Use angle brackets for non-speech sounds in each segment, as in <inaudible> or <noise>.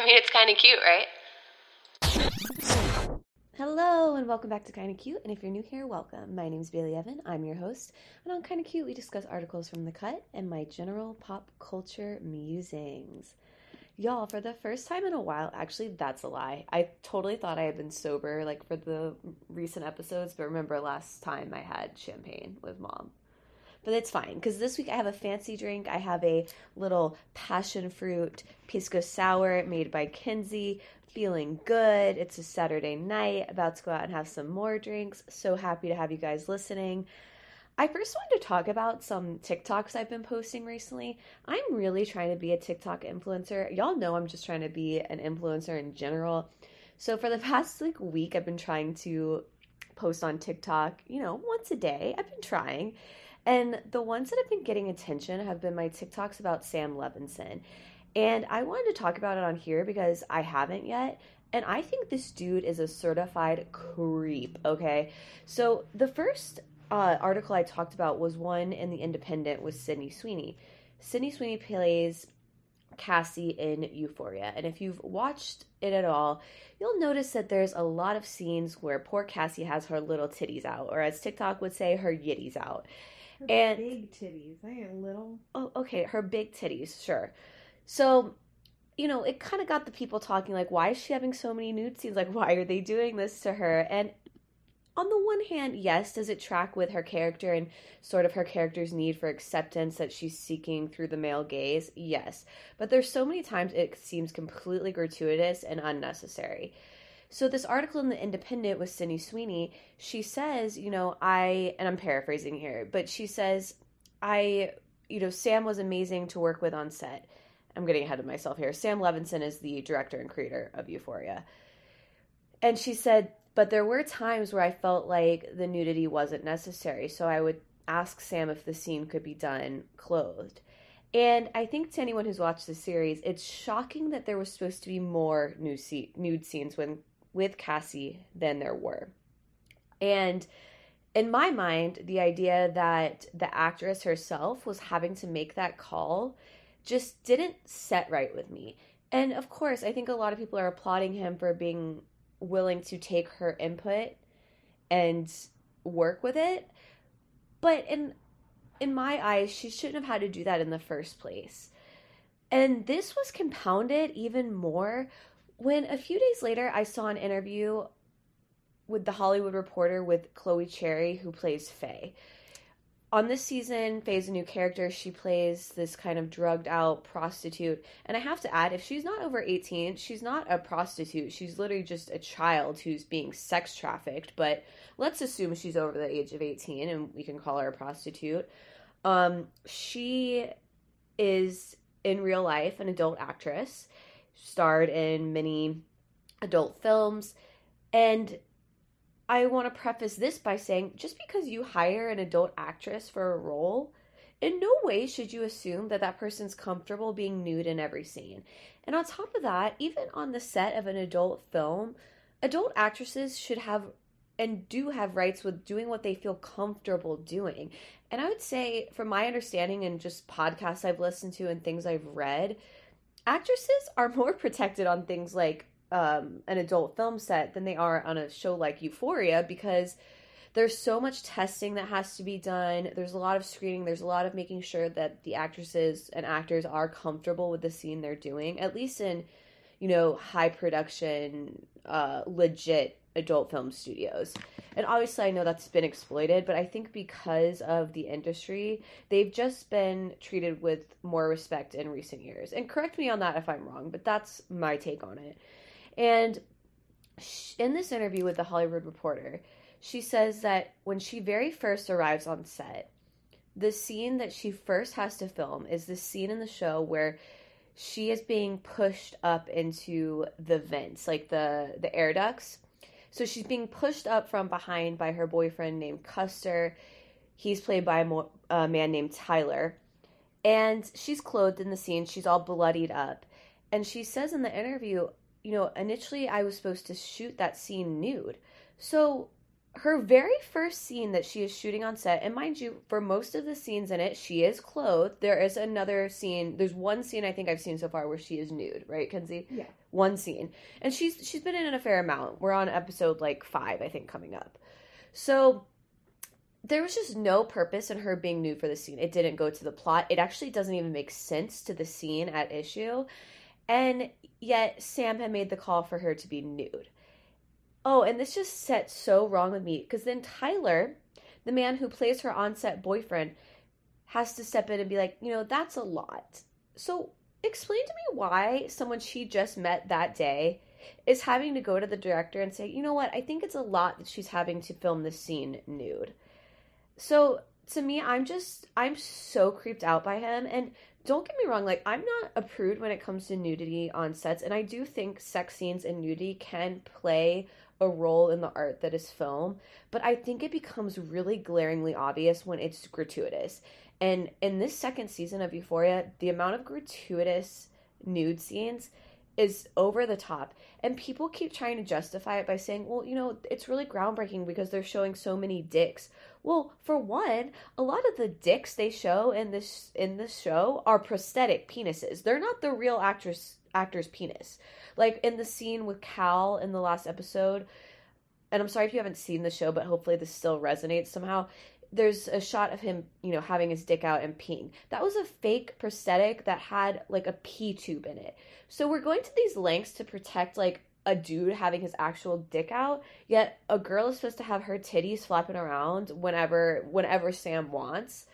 I <laughs> mean, it's kind of cute, right? Hello and welcome back to Kinda Cute. And if you're new here, welcome. My name is Bailey Evan. I'm your host. And on Kinda Cute, we discuss articles from the cut and my general pop culture musings. Y'all, for the first time in a while, actually, that's a lie. I totally thought I had been sober, like for the recent episodes, but remember last time I had champagne with mom. But it's fine because this week I have a fancy drink. I have a little passion fruit pisco sour made by Kinsey. Feeling good. It's a Saturday night. About to go out and have some more drinks. So happy to have you guys listening. I first wanted to talk about some TikToks I've been posting recently. I'm really trying to be a TikTok influencer. Y'all know I'm just trying to be an influencer in general. So for the past like week I've been trying to post on TikTok, you know, once a day. I've been trying. And the ones that have been getting attention have been my TikToks about Sam Levinson. And I wanted to talk about it on here because I haven't yet. And I think this dude is a certified creep, okay? So the first uh, article I talked about was one in the Independent with Sydney Sweeney. Sydney Sweeney plays Cassie in Euphoria, and if you've watched it at all, you'll notice that there's a lot of scenes where poor Cassie has her little titties out, or as TikTok would say, her yitties out. Her and big titties. I ain't little. Oh, okay, her big titties, sure. So, you know, it kind of got the people talking like, why is she having so many nude scenes? Like, why are they doing this to her? And on the one hand, yes, does it track with her character and sort of her character's need for acceptance that she's seeking through the male gaze? Yes. But there's so many times it seems completely gratuitous and unnecessary. So this article in the Independent with Sydney Sweeney, she says, you know, I and I'm paraphrasing here, but she says, I, you know, Sam was amazing to work with on set. I'm getting ahead of myself here. Sam Levinson is the director and creator of Euphoria. And she said, but there were times where I felt like the nudity wasn't necessary. So I would ask Sam if the scene could be done clothed. And I think to anyone who's watched the series, it's shocking that there was supposed to be more nude scenes when, with Cassie than there were. And in my mind, the idea that the actress herself was having to make that call just didn't set right with me. And of course, I think a lot of people are applauding him for being willing to take her input and work with it. But in in my eyes, she shouldn't have had to do that in the first place. And this was compounded even more when a few days later I saw an interview with the Hollywood Reporter with Chloe Cherry, who plays Faye on this season, Faye's a new character. She plays this kind of drugged out prostitute. And I have to add, if she's not over 18, she's not a prostitute. She's literally just a child who's being sex trafficked. But let's assume she's over the age of 18 and we can call her a prostitute. Um, she is in real life an adult actress, starred in many adult films. And I want to preface this by saying just because you hire an adult actress for a role, in no way should you assume that that person's comfortable being nude in every scene. And on top of that, even on the set of an adult film, adult actresses should have and do have rights with doing what they feel comfortable doing. And I would say, from my understanding and just podcasts I've listened to and things I've read, actresses are more protected on things like um, an adult film set than they are on a show like Euphoria because there's so much testing that has to be done. There's a lot of screening. There's a lot of making sure that the actresses and actors are comfortable with the scene they're doing, at least in, you know, high production, uh, legit adult film studios. And obviously, I know that's been exploited, but I think because of the industry, they've just been treated with more respect in recent years. And correct me on that if I'm wrong, but that's my take on it. And in this interview with the Hollywood Reporter, she says that when she very first arrives on set, the scene that she first has to film is the scene in the show where she is being pushed up into the vents, like the the air ducts. So she's being pushed up from behind by her boyfriend named Custer. He's played by a, mo- a man named Tyler. And she's clothed in the scene. She's all bloodied up. And she says in the interview, you know, initially I was supposed to shoot that scene nude. So her very first scene that she is shooting on set, and mind you, for most of the scenes in it, she is clothed. There is another scene. There's one scene I think I've seen so far where she is nude, right, Kenzie? Yeah. One scene, and she's she's been in a fair amount. We're on episode like five, I think, coming up. So there was just no purpose in her being nude for the scene. It didn't go to the plot. It actually doesn't even make sense to the scene at issue. And yet Sam had made the call for her to be nude. Oh, and this just set so wrong with me because then Tyler, the man who plays her on-set boyfriend, has to step in and be like, you know, that's a lot. So explain to me why someone she just met that day is having to go to the director and say, you know what, I think it's a lot that she's having to film this scene nude. So to me, I'm just I'm so creeped out by him and don't get me wrong, like I'm not a prude when it comes to nudity on sets, and I do think sex scenes and nudity can play a role in the art that is film, but I think it becomes really glaringly obvious when it's gratuitous. And in this second season of Euphoria, the amount of gratuitous nude scenes is over the top. And people keep trying to justify it by saying, well, you know, it's really groundbreaking because they're showing so many dicks. Well, for one, a lot of the dicks they show in this in this show are prosthetic penises. They're not the real actress actor's penis. Like in the scene with Cal in the last episode, and I'm sorry if you haven't seen the show, but hopefully this still resonates somehow. There's a shot of him, you know, having his dick out and peeing. That was a fake prosthetic that had like a pee tube in it. So we're going to these lengths to protect like a dude having his actual dick out, yet a girl is supposed to have her titties flapping around whenever whenever Sam wants.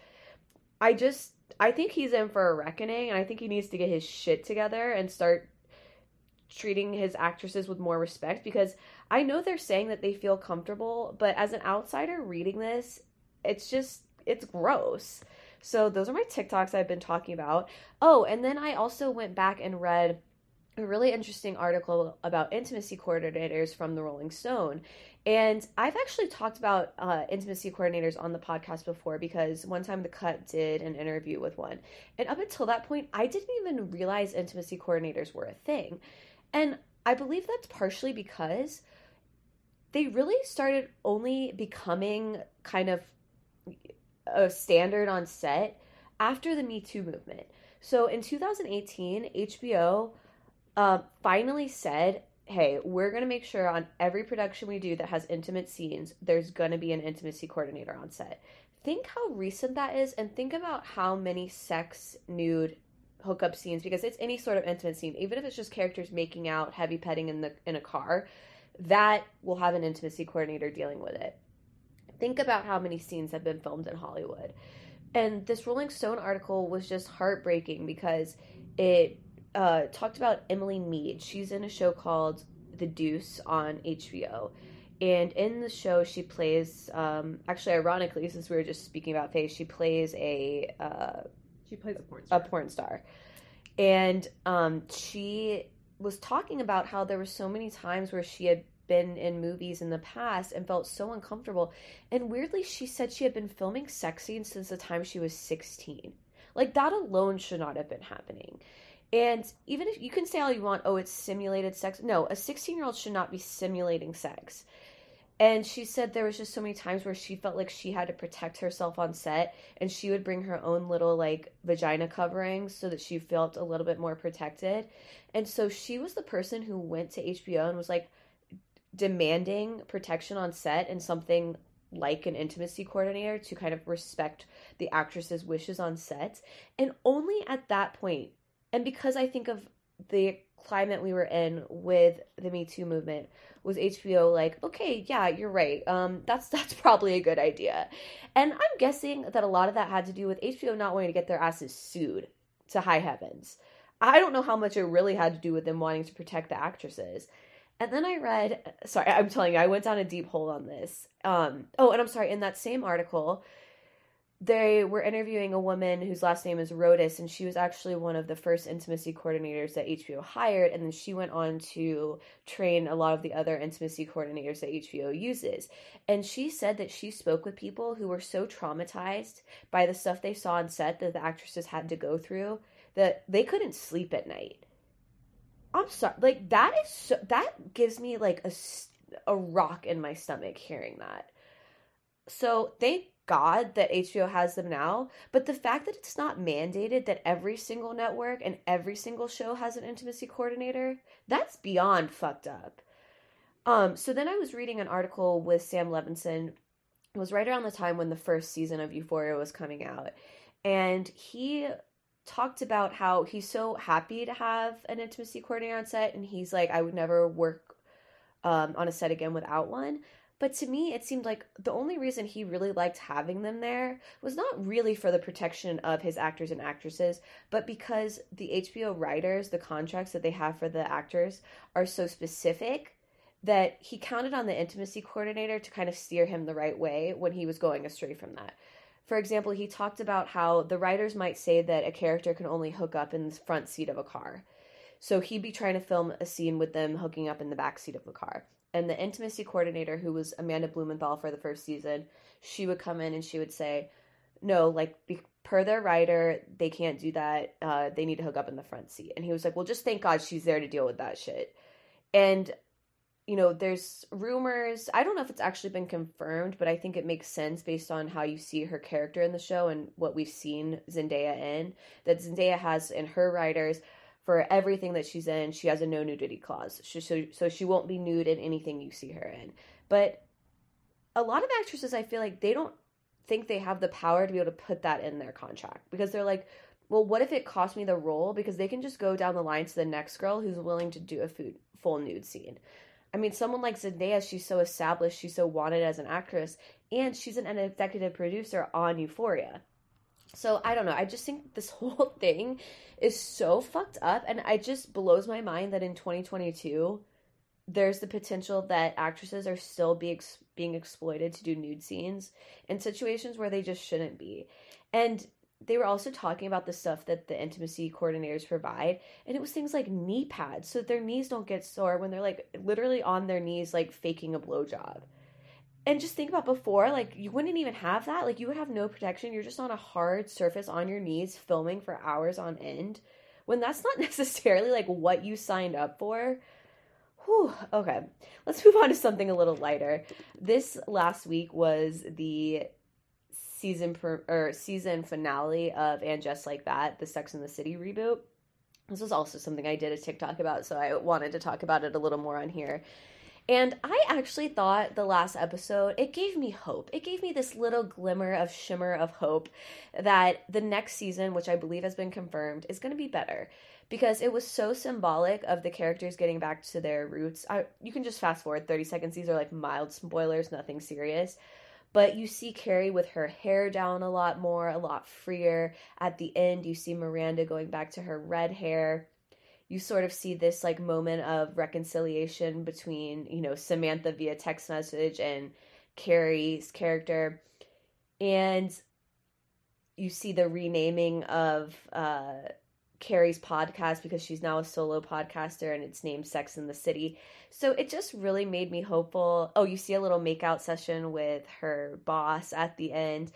I just I think he's in for a reckoning and I think he needs to get his shit together and start treating his actresses with more respect because I know they're saying that they feel comfortable, but as an outsider reading this, it's just it's gross. So those are my TikToks I've been talking about. Oh, and then I also went back and read a really interesting article about intimacy coordinators from the Rolling Stone. And I've actually talked about uh, intimacy coordinators on the podcast before because one time The Cut did an interview with one. And up until that point, I didn't even realize intimacy coordinators were a thing. And I believe that's partially because they really started only becoming kind of a standard on set after the Me Too movement. So in 2018, HBO uh, finally said, hey, we're going to make sure on every production we do that has intimate scenes, there's going to be an intimacy coordinator on set. Think how recent that is and think about how many sex, nude, hookup scenes because it's any sort of intimate scene even if it's just characters making out heavy petting in the in a car that will have an intimacy coordinator dealing with it think about how many scenes have been filmed in hollywood and this rolling stone article was just heartbreaking because it uh, talked about Emily Meade. She's in a show called The Deuce on HBO. And in the show, she plays, um, actually, ironically, since we were just speaking about Faye, she plays a. Uh, she plays a porn star. A porn star. And um, she was talking about how there were so many times where she had been in movies in the past and felt so uncomfortable. And weirdly, she said she had been filming sex scenes since the time she was 16. Like, that alone should not have been happening. And even if you can say all you want, oh, it's simulated sex. No, a 16 year old should not be simulating sex. And she said there was just so many times where she felt like she had to protect herself on set and she would bring her own little like vagina coverings so that she felt a little bit more protected. And so she was the person who went to HBO and was like demanding protection on set and something like an intimacy coordinator to kind of respect the actress's wishes on set. And only at that point and because I think of the climate we were in with the Me Too movement, was HBO like, okay, yeah, you're right. Um, that's <laughs> that's probably a good idea. And I'm guessing that a lot of that had to do with HBO not wanting to get their asses sued to high heavens. I don't know how much it really had to do with them wanting to protect the actresses. And then I read, sorry, <laughs> I'm telling you, I went down a deep hole on this. Um, oh, and I'm sorry, in that same article, they were interviewing a woman whose last name is Rodis, and she was actually one of the first intimacy coordinators that HBO hired. And then she went on to train a lot of the other intimacy coordinators that HBO uses. And she said that she spoke with people who were so traumatized by the stuff they saw on set that the actresses had to go through that they couldn't sleep at night. I'm sorry, like that is so, that gives me like a a rock in my stomach hearing that. So thank God that HBO has them now, but the fact that it's not mandated that every single network and every single show has an intimacy coordinator, that's beyond fucked up. Um, so then I was reading an article with Sam Levinson. It was right around the time when the first season of Euphoria was coming out. And he talked about how he's so happy to have an intimacy coordinator on set and he's like I would never work um, on a set again without one. But to me, it seemed like the only reason he really liked having them there was not really for the protection of his actors and actresses, but because the HBO riders, the contracts that they have for the actors are so specific that he counted on the intimacy coordinator to kind of steer him the right way when he was going astray from that. For example, he talked about how the writers might say that a character can only hook up in the front seat of a car. So he'd be trying to film a scene with them hooking up in the back seat of the car and the intimacy coordinator who was Amanda Blumenthal for the first season, she would come in and she would say, "No, like be, per their rider, they can't do that. Uh, they need to hook up in the front seat." And he was like, "Well, just thank God she's there to deal with that shit." And you know, there's rumors. I don't know if it's actually been confirmed, but I think it makes sense based on how you see her character in the show and what we've seen Zendaya in. That Zendaya has in her riders for everything that she's in, she has a no nudity clause. She, so, so she won't be nude in anything you see her in. But a lot of actresses, I feel like they don't think they have the power to be able to put that in their contract because they're like, well, what if it cost me the role? Because they can just go down the line to the next girl who's willing to do a food, full nude scene. I mean, someone like Zendaya, she's so established, she's so wanted as an actress, and she's an executive producer on Euphoria. So I don't know. I just think this <laughs> whole thing is so fucked up, and it just blows my mind that in 2022 there's the potential that actresses are still be ex- being exploited to do nude scenes in situations where they just shouldn't be. And they were also talking about the stuff that the intimacy coordinators provide, and it was things like knee pads so that their knees don't get sore when they're like literally on their knees, like faking a blowjob and just think about before like you wouldn't even have that. Like you would have no protection. You're just on a hard surface on your knees filming for hours on end. When that's not <laughs> necessarily like what you signed up for Whew, okay. Let's move on to something a little lighter. This last week was the season per, or season finale of and just like that the sex and the city reboot. This was also something i did a tiktok about so i wanted to talk about it a little more on here and I actually thought the last episode, it gave me hope. It gave me this little glimmer of shimmer of hope that the next season, which I believe has been confirmed, is going to be better because it was so symbolic of the characters getting back to their roots. I, you can just fast forward 30 seconds. These are like mild spoilers, nothing serious. But you see Carrie with her hair down a lot more, a lot freer. At the end, you see Miranda going back to her red hair you sort of see this like moment of reconciliation between you know Samantha via text message and Carrie's character and you see the renaming of uh Carrie's podcast because she's now a solo podcaster and it's named Sex in the City. So it just really made me hopeful. Oh, you see a little makeout session with her boss at the end.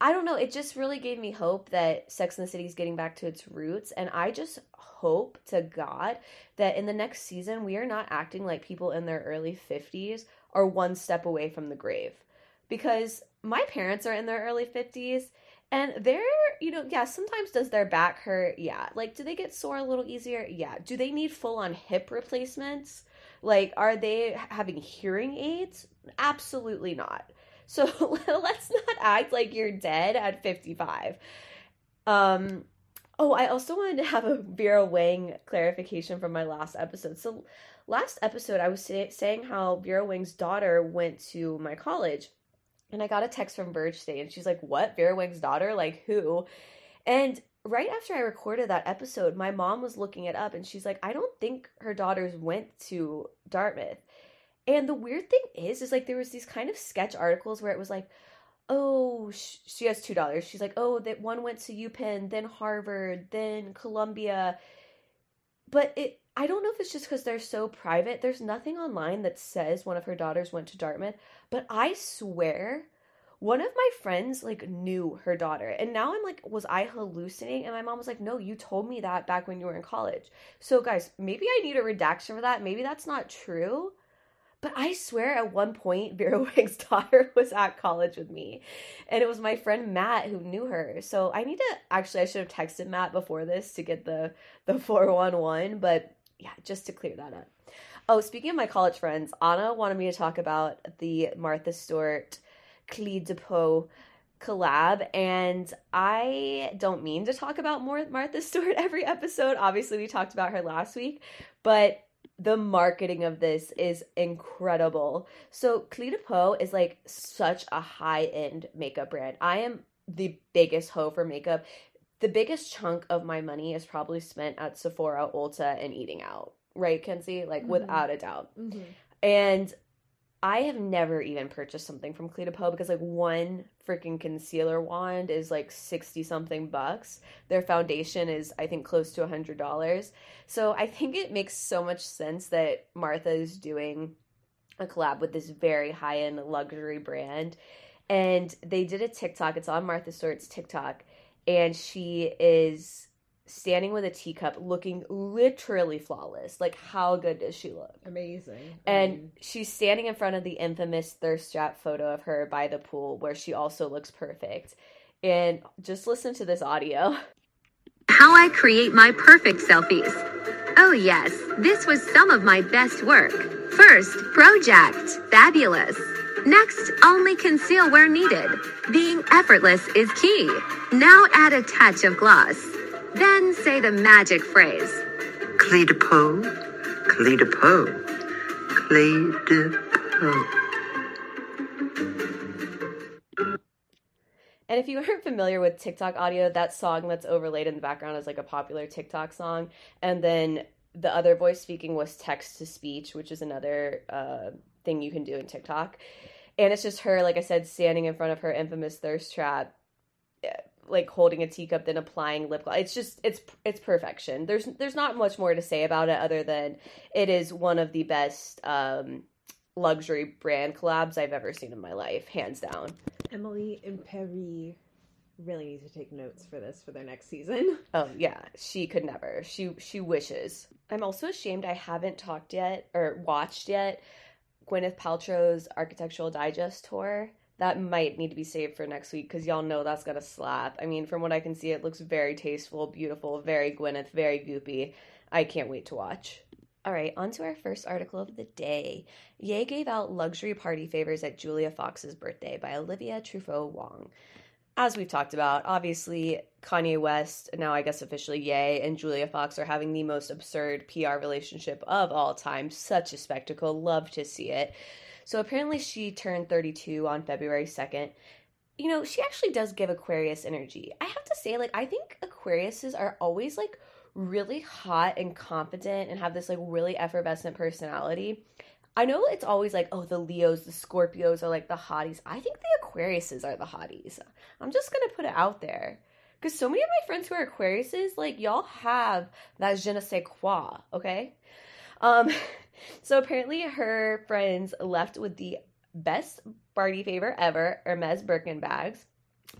I don't know. It just really gave me hope that Sex and the City is getting back to its roots. And I just hope to God that in the next season, we are not acting like people in their early 50s are one step away from the grave. Because my parents are in their early 50s and they're, you know, yeah, sometimes does their back hurt? Yeah. Like, do they get sore a little easier? Yeah. Do they need full on hip replacements? Like, are they having hearing aids? Absolutely not. So <laughs> let's not act like you're dead at 55. Um oh, I also wanted to have a Vera Wang clarification from my last episode. So last episode I was say- saying how Vera Wang's daughter went to my college. And I got a text from Verge today and she's like, "What? Vera Wang's daughter? Like who?" And right after I recorded that episode, my mom was looking it up and she's like, I don't think her daughters went to Dartmouth. And the weird thing is, is like there was these kind of sketch articles where it was like, oh, she has two dollars. She's like, oh, that one went to UPenn, then Harvard, then Columbia. But it, I don't know if it's just because they're so private. There's nothing online that says one of her daughters went to Dartmouth. But I swear, one of my friends like knew her daughter, and now I'm like, was I hallucinating? And my mom was like, no, you told me that back when you were in college. So guys, maybe I need a redaction for that. Maybe that's not true But I swear at one point, <laughs> Vera Wang's daughter <laughs> was at college with me. And it was my friend Matt who knew her. So I need to actually I should have texted Matt before this to get the the <laughs> 411, but yeah, just to clear that up. Oh, speaking of my college friends, Anna wanted me to talk about the Martha Stewart Clé de Peau collab and I don't mean to talk about more Martha Stewart every episode. Obviously, we talked about her last week, but the marketing of this is incredible. So Clé de Peau is like such a high-end makeup brand. I am the biggest hoe for makeup. The biggest chunk of my money is probably spent at Sephora, Ulta, and eating out. Right, Kenzie? Like Mhm. without a doubt. Mm-hmm. And I have never even purchased something from de because like one freaking concealer wand is like 60 something bucks. Their foundation is I think close to a hundred dollars. So I think it makes so much sense that Martha is doing a collab with this very high end luxury brand. And they did a TikTok, it's on Martha Stewart's TikTok, and she is standing with a teacup looking literally flawless. Like how good does she look? Amazing. And mean, she's standing in front of the infamous thirst trap photo of her by the pool where she also looks perfect. And just listen to this audio. How I create my perfect selfies. Oh, yes, this was some of my best work. First, project. Fabulous. Next, only conceal where needed. Being effortless is key. Now add a touch of gloss. Then say the magic phrase. Clé de Peau, Clé de Peau, Clé de Peau. And if you aren't familiar with TikTok audio, that song that's overlaid in the background is like a popular TikTok song. And then the other voice speaking was text to speech, which is another uh, thing you can do in TikTok. And it's just her, like I said, standing in front of her infamous thirst trap, eh, like holding a teacup, than applying lip gloss. It's just it's it's perfection. There's there's not much more to say about it other than it is one of the best um, luxury brand collabs I've ever seen in my life, hands down. Emily in Paris really need to take notes for this for their next season. <laughs> Oh yeah, she could never. She she wishes. I'm also ashamed I haven't talked yet or watched yet Gwyneth Paltrow's Architectural Digest tour. That might need to be saved for next week because y'all know that's gonna slap. I mean, from what I can see, it looks very tasteful, beautiful, very Gwyneth, very goopy. I can't wait to watch. All right, on to our first article of the day. Ye gave out luxury party favors at Julia Fox's birthday by Olivia Truffaut Wong as we've talked about, obviously Kanye West, now I guess officially Ye, and Julia Fox are having the most absurd PR relationship of all time. Such a spectacle. Love to see it. So apparently she turned 32 on February 2nd. You know, she actually does give Aquarius energy. I have to say, like, I think Aquariuses are always like really hot and confident and have this like really effervescent personality. I know it's always like, oh, the Leos, the Scorpios are like the hotties. I think the Aquariuses are the hotties. I'm just gonna put it out there. Because so many of my friends who are Aquariuses, like, y'all have that je ne sais quoi, okay? Um, <laughs> so apparently her friends left with the best party favor ever, Hermes Birkin bags.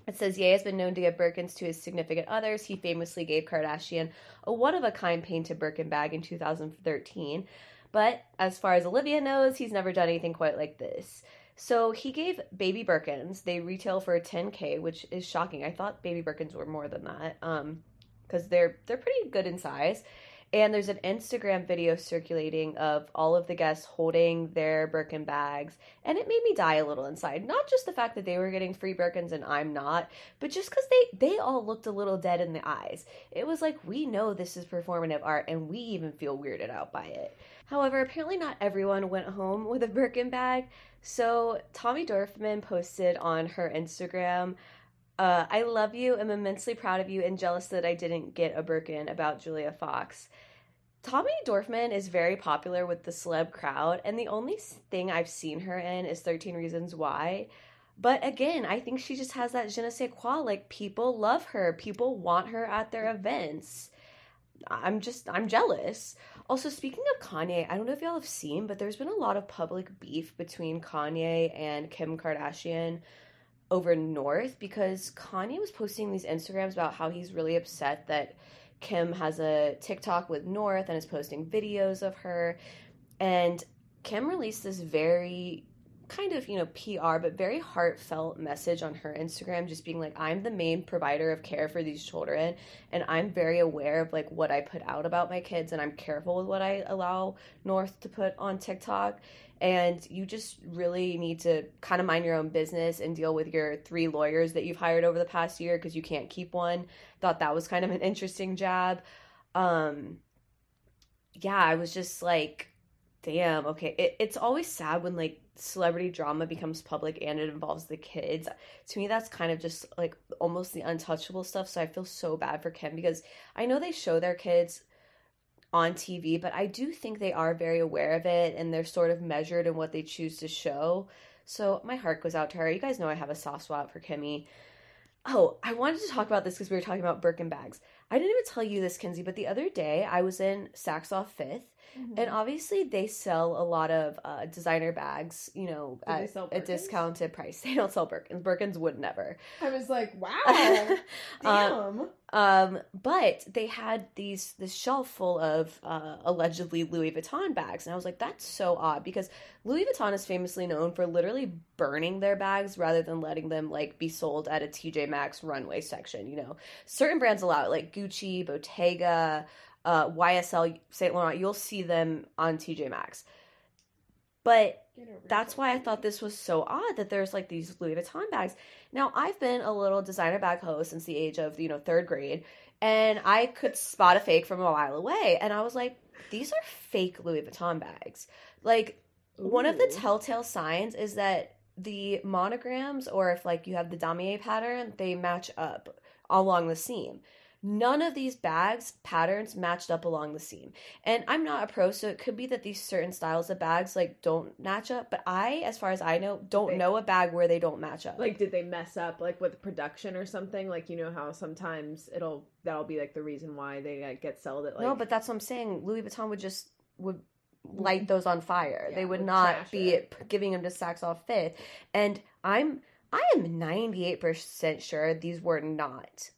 It says Ye has been known to give Birkins to his significant others. He famously gave Kardashian a one of a kind painted Birkin bag in 2013. But as far as Olivia knows, he's never done anything quite like this. So he gave baby Birkins. They retail for a 10k, which is shocking. I thought baby Birkins were more than that, um, because they're they're pretty good in size. And there's an Instagram video circulating of all of the guests holding their Birkin bags, and it made me die a little inside. Not just the fact that they were getting free Birkins and I'm not, but just because they they all looked a little dead in the eyes. It was like we know this is performative art, and we even feel weirded out by it. However, apparently not everyone went home with a Birkin bag. So Tommy Dorfman posted on her Instagram, uh, "I love you. I'm immensely proud of you, and jealous that I didn't get a Birkin about Julia Fox." Tommy Dorfman is very popular with the celeb crowd, and the only thing I've seen her in is 13 Reasons Why. But again, I think she just has that je ne sais quoi. Like, people love her, people want her at their events. I'm just, I'm jealous. Also, speaking of Kanye, I don't know if y'all have seen, but there's been a lot of public beef between Kanye and Kim Kardashian over North because Kanye was posting these Instagrams about how he's really upset that Kim has a TikTok with North and is posting videos of her. And Kim released this very kind of, you know, PR, but very heartfelt message on her Instagram, just being like, I'm the main provider of care for these children, and I'm very aware of like what I put out about my kids, and I'm careful with what I allow North to put on TikTok. And you just really need to kind of mind your own business and deal with your three lawyers that you've hired over the past year because you can't keep one. Thought that was kind of an interesting jab. Um, yeah, I was just like, damn, okay. It, it's always sad when like celebrity drama becomes public and it involves the kids. To me, that's kind of just like almost the untouchable stuff. So I feel so bad for Kim because I know they show their kids on TV, but I do think they are very aware of it and they're sort of measured in what they choose to show. So my heart goes out to her. You guys know I have a soft spot for Kimmy. Oh, I wanted to talk about this because we were talking about Birkin bags. I didn't even tell you this, Kinsey, but the other day I was in Saks Off 5th Mm-hmm. and obviously, they sell a lot of uh, designer bags, you know, Do at a discounted price. <laughs> They don't sell Birkins. Birkins would never. I was like, wow, <laughs> Uh, damn. um, but they had these this shelf full of uh, allegedly Louis Vuitton bags, and I was like, that's so odd because Louis Vuitton is famously known for literally burning their bags rather than letting them like be sold at a TJ Maxx runway section. You know, certain brands allow it, like Gucci, Bottega, uh, YSL, Saint Laurent. You'll see them on TJ Maxx, but that's why I thought this was so odd that there's like these Louis Vuitton bags. Now I've been a little designer bag host since the age of you know third grade, and I could spot a fake from a mile away, and I was like, these are fake Louis Vuitton bags. Like one of the telltale signs is that the monograms, or if like you have the damier pattern, they match up along the seam. None of these bags patterns matched up along the seam. And I'm not a pro, so it could be that these certain styles of bags like don't match up. But I, as far as I know, don't They- know a bag where they don't match up. like did they mess up like with production or something like you know how sometimes it'll that'll be like the reason why they uh, get sold at like no, but that's what I'm saying. Louis Vuitton would just would light those on fire. Yeah, they would would not be it. giving them to Saks Off Fifth. And I'm I am 98% sure these were not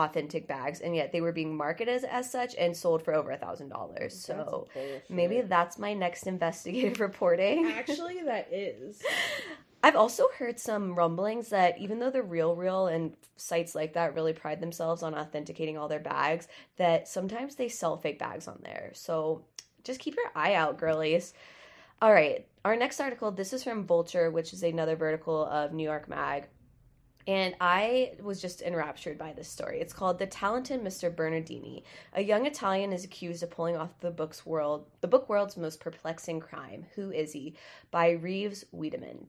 authentic bags, and yet they were being marketed as, such and sold for over a thousand dollars. So maybe that's my next <laughs> investigative reporting. actually that is <laughs> I've also heard some rumblings that even though the Real Real and sites like that really pride themselves on authenticating all their bags, that sometimes they sell fake bags on there. So just keep your eye out, girlies. All right, our next article, this is from Vulture, which is another vertical of New York Mag. And I was just enraptured by this story. It's called The Talented Mr. Bernardini. A young Italian is accused of pulling off the book's world, the book world's most perplexing crime. Who is he? By Reeves Wiedemann.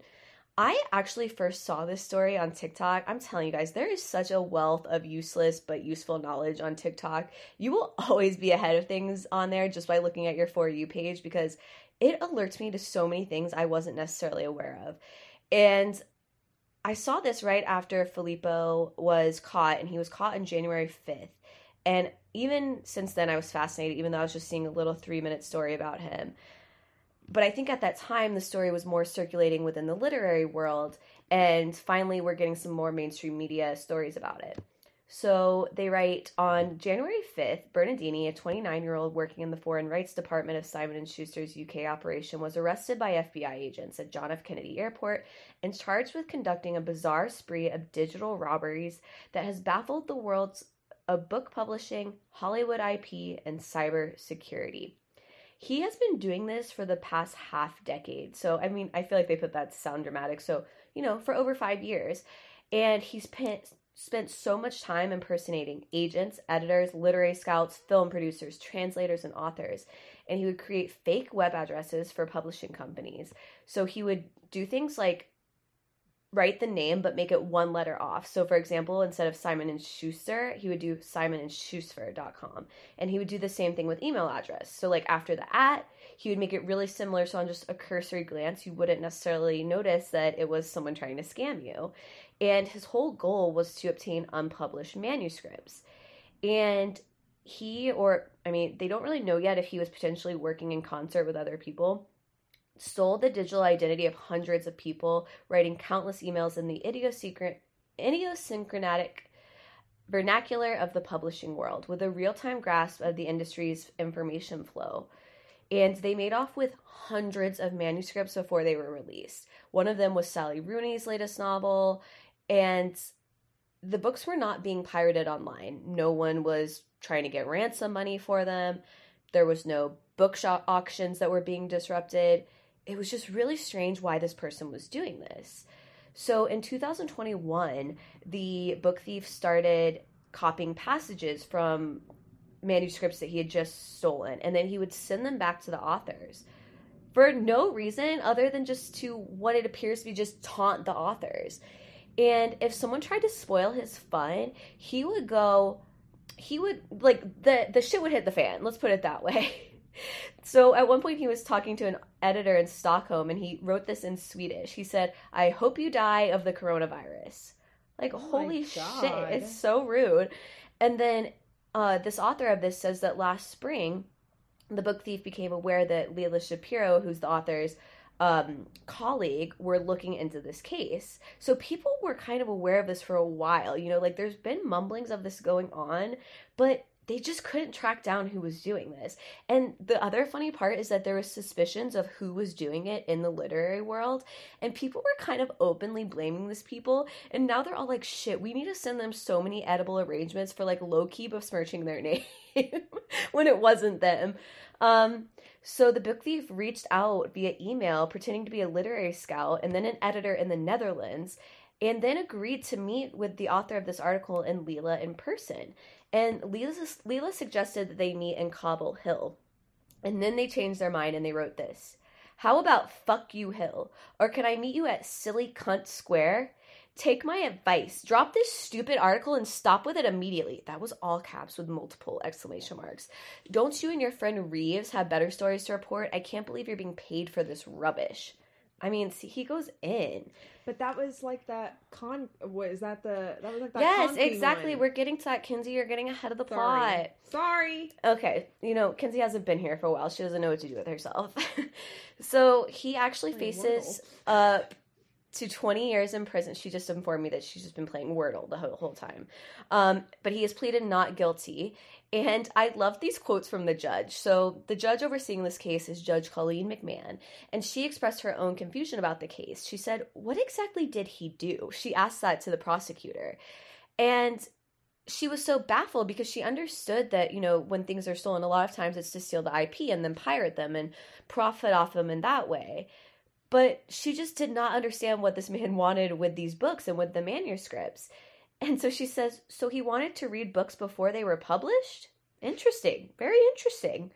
I actually first saw this story on TikTok. I'm telling you guys, there is such a wealth of useless but useful knowledge on TikTok. You will <laughs> always be ahead of things on there just by looking at your For You page because it alerts me to so many things I wasn't necessarily aware of. And I saw this right after Filippo was caught, and he was caught on January 5th. And even since then, I was fascinated, even though I was just seeing a little three minute story about him. But I think at that time, the story was more circulating within the literary world, and finally, we're getting some more mainstream media stories about it. So they write on January 5th, Bernardini, a 29-year-old working in the Foreign Rights Department of Simon & Schuster's UK operation, was arrested by FBI agents at John F. Kennedy Airport and charged with conducting a bizarre spree of digital robberies that has baffled the worlds of book publishing, Hollywood IP, and cyber security. He has been doing this for the past half decade. So, I mean, I feel like they put that sound dramatic. So, you know, for over five years. And he's spent, so much time impersonating agents, editors, literary scouts, film producers, translators, and authors. And he would create fake web addresses for publishing companies. So he would do things like write the name but make it one letter off. So for example, instead of Simon and Schuster, he would do Simon and simonandschuster.com. And he would do the same thing with email address. So like after the at, he would make it really similar so on just a cursory glance you wouldn't necessarily notice that it was someone trying to scam you. And his whole goal was to obtain unpublished manuscripts. And he or I mean, they don't really know yet if he was potentially working in concert with other people stole the digital identity of hundreds of people, writing countless emails in the idiosyncratic, vernacular of the publishing world with a real time grasp of the industry's information flow. and they made off with hundreds of manuscripts before they were released. One of them was Sally Rooney's latest novel, and the books were not being pirated online. No one was trying to get ransom money for them. There was no bookshop auctions that were being disrupted. It was just really strange why this person was doing this. So in 2021, the book thief started copying passages from manuscripts that he had just stolen, and then he would send them back to the authors for no reason other than just to what it appears to be just taunt the authors. And if someone tried to spoil his fun, he would go, he would like the the shit would hit the fan. Let's put it that way. <laughs> so at one point he was talking to an editor in Stockholm and he wrote this in Swedish. He said, "I hope you die of the coronavirus." Like Oh holy shit, it's so rude. And then uh, this author of this says that last spring, the book thief became aware that Lila Shapiro, who's the author's um, colleague, were looking into this case. So people were kind of aware of this for a while. You know, like there's been mumblings of this going on, but they just couldn't track down who was doing this. And the other funny part is that there was suspicions of who was doing it in the literary world, and people were kind of openly blaming these people. And now they're all like, "Shit, we need to send them so many edible arrangements for like low key besmirching their <laughs> name when it wasn't them." Um, so the book thief reached out via email, pretending to be a literary scout and then an editor in the Netherlands, and then agreed to meet with the author of this article and Lila in person. And Lila, suggested that they meet in Cobble Hill. And then they changed their mind and they wrote this. How about fuck you hill? Or can I meet you at silly cunt square? Take my advice. Drop this stupid article and stop with it immediately. That was all caps with multiple exclamation marks. Don't you and your friend Reeves have better stories to report? I can't believe you're being paid for this rubbish. I mean, see, he goes in. But that was like that con. What is that? The that was like that. yes, exactly. one. We're getting to that, Kinsey. You're getting ahead of the Sorry. plot. Sorry. Okay, you know, Kinsey hasn't been here for a while. She doesn't know what to do with herself. <laughs> so he actually faces up to 20 years in prison. She just informed me that she's just been playing Wordle the whole, whole time. Um, but he has pleaded not guilty. And I love these quotes from the judge. So the judge overseeing this case is Judge Colleen McMahon, and she expressed her own confusion about the case. She said, What exactly did he do? She asked that to the prosecutor. And she was so baffled because she understood that, you know, when things are stolen, a lot of times it's to steal the IP and then pirate them and profit off them in that way. But she just did not understand what this man <laughs> wanted with these books and with the manuscripts. And so she says, so he wanted to read books before they were published? Interesting. Very interesting.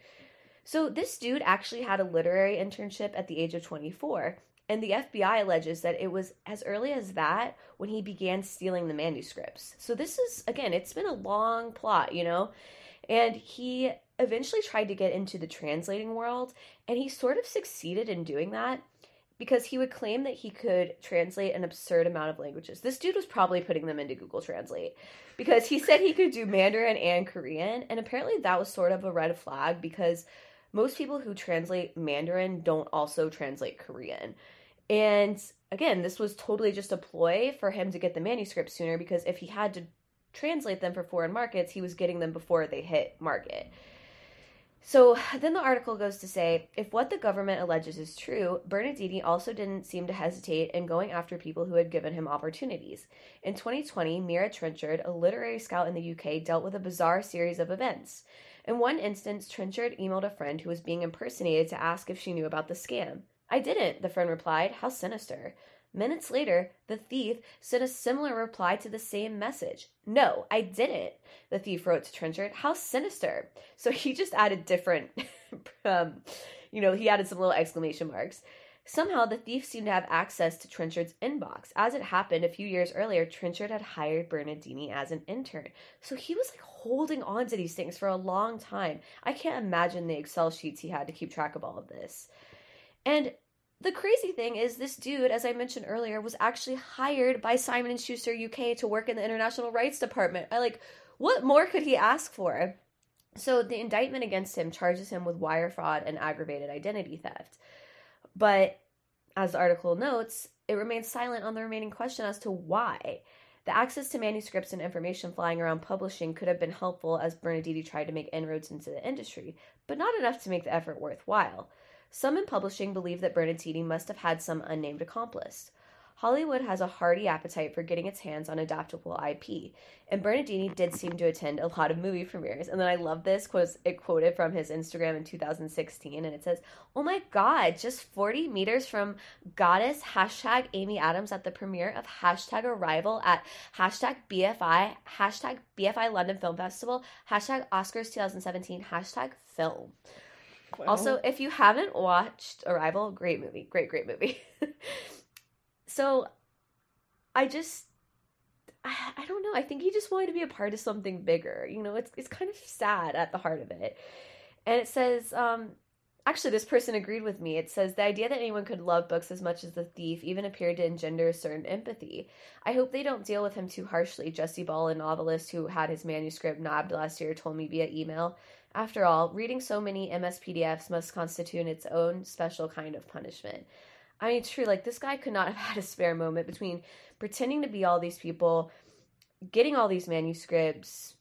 So this dude actually had a literary internship at the age of 24. And the FBI alleges that it was as early as that when he began stealing the manuscripts. So this is, again, it's been a long plot, you know? And he eventually tried to get into the translating world, and he sort of succeeded in doing that because he would claim that he could translate an absurd amount of languages. This dude was probably putting them into Google Translate because he said he could do Mandarin and Korean, and apparently that was sort of a red flag because most people who translate Mandarin don't also translate Korean. And again, this was totally just a ploy for him to get the manuscript sooner because if he had to translate them for foreign markets, he was getting them before they hit market. So <sighs> then the article goes to say if what the government alleges is true, Bernardini also didn't seem to hesitate in going after people who had given him opportunities. In 2020, Mira Trenchard, a literary scout in the UK, dealt with a bizarre series of events. In one instance, Trenchard emailed a friend who was being impersonated to ask if she knew about the scam. I didn't, the friend replied. How sinister. Minutes later, the thief sent a similar reply to the same message. No, I didn't, the thief wrote to Trenchard. How sinister. So he just added different, <laughs> um, you know, he added some little exclamation marks. Somehow, the thief seemed to have access to Trenchard's inbox. As it happened, a few years earlier, Trenchard had hired Bernardini as an intern. So he was like holding on to these things for a long time. I can't imagine the Excel sheets he had to keep track of all of this. And the crazy thing is this dude as i mentioned earlier was actually hired by simon and schuster uk to work in the international rights department. I like what more could he ask for? So the indictment against him charges him with wire fraud and aggravated identity theft. But as the article notes it remains silent on the remaining question as to why. The access to manuscripts and information flying around publishing could have been helpful as Bernardini tried to make inroads into the industry, but not enough to make the effort worthwhile. Some in publishing believe that Bernardini must have had some unnamed accomplice. Hollywood has a hearty appetite for getting its hands on adaptable IP, and Bernardini did seem to attend a lot of movie premieres. And then I love this because it quoted from his Instagram in 2016, and it says, "Oh my God, just 40 meters from Goddess hashtag Amy Adams at the premiere of hashtag Arrival at hashtag BFI hashtag BFI London Film Festival hashtag Oscars 2017 hashtag Film." Wow. Also, if you haven't watched Arrival, great movie, great, great movie. <laughs> so, I just, I, I don't know. I think he just wanted to be a part of something bigger. You know, it's it's kind of sad at the heart of it. And it says, um, actually, this person agreed with me. It says the idea that anyone could love books as much as the thief even appeared to engender a certain empathy. I hope they don't deal with him too harshly. Jesse Ball, a novelist who had his manuscript nabbed last year, told me via email. After all, reading so many MS PDFs must constitute its own special kind of punishment. I mean, true, like this guy could not have <laughs> had a spare moment between pretending to be all these people, getting all these manuscripts,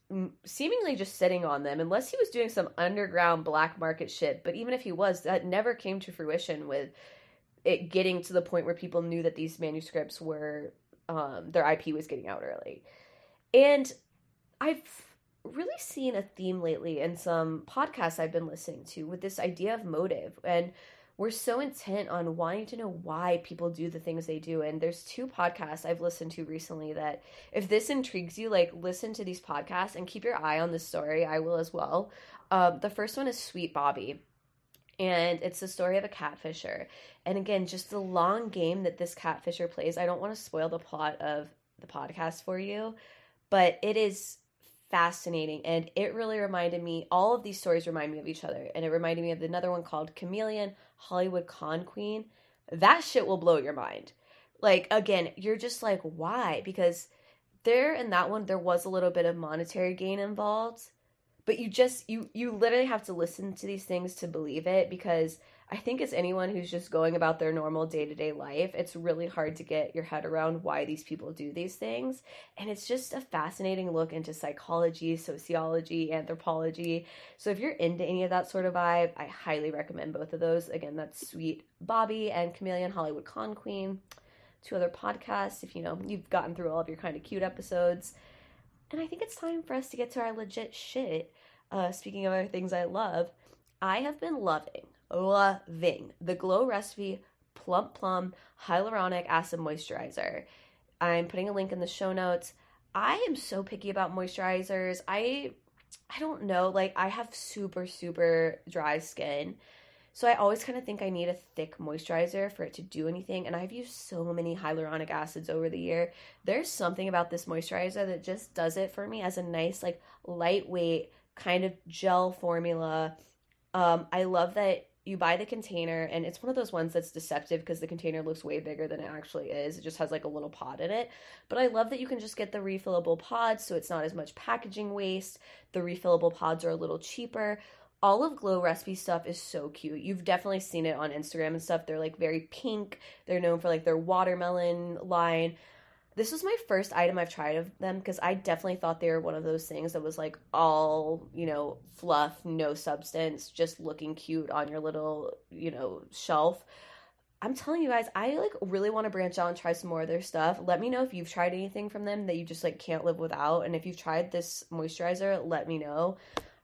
seemingly just sitting on them, unless he was doing some underground black market shit. But even if he was, that never came to fruition with it getting to the point where people knew that these manuscripts were, um, their IP was getting out early. And I've really seen a theme lately in some podcasts I've been listening to with this idea of motive. And we're so intent on wanting to know why people do the things they do. And there's two podcasts I've listened to recently that, if this intrigues you, like listen to these podcasts and keep your eye on this story. I will as well. Um, the first one is Sweet Bobby. And it's the story of a catfisher. And again, just the long game that this catfisher plays. I don't want to spoil the plot of the podcast for you, but it is fascinating and it really reminded me all of these stories remind me of each other and it reminded me of another one called chameleon hollywood con queen. That shit will blow your mind. Like again you're just like why? Because there in that one there was a little bit of monetary gain involved but you just you you literally have to listen to these things to believe it because I think as anyone who's just going about their normal day to day life, it's really hard to get your head around why these people do these things. And it's just a fascinating look into psychology, sociology, anthropology. So if you're into any of that sort of vibe, I highly recommend both of those. Again, that's Sweet Bobby and Chameleon Hollywood Con Queen. Two other podcasts if you know you've gotten through all of your kind of cute episodes. And I think it's time for us to get to our legit shit. Uh, speaking of other things I love, I have been loving loving the Glow Recipe Plump Plum Hyaluronic Acid Moisturizer. I'm putting a link in the show notes. I am so picky about moisturizers. I I don't know, like I have super super dry skin. So I always kind of think I need a thick moisturizer for it to do anything and I've used so many hyaluronic acids over the year. There's something about this moisturizer that just does it for me as a nice like lightweight kind of gel formula. Um I love that you buy the container and it's one of those ones that's deceptive because the container looks way bigger than it actually is. It just has like a little pod in it. But I love that you can just get the refillable pods so it's not as much packaging waste. The refillable pods are a little cheaper. All of Glow Recipe stuff is so cute. You've definitely seen it on Instagram and stuff. They're like very pink. They're known for like their watermelon line this was my first item I've tried of them because I definitely thought they were one of those things that was like all, you know, fluff, no substance, just looking cute on your little, you know, shelf. I'm telling you guys, I like really want to branch out and try some more of their stuff. Let me know if you've tried anything from them that you just like can't live without. And if you've tried this moisturizer, let me know.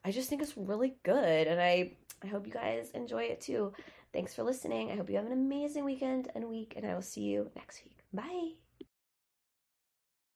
I just think it's really good and I I hope you guys enjoy it too. Thanks for listening. I hope you have an amazing weekend and week and I will see you next week. Bye.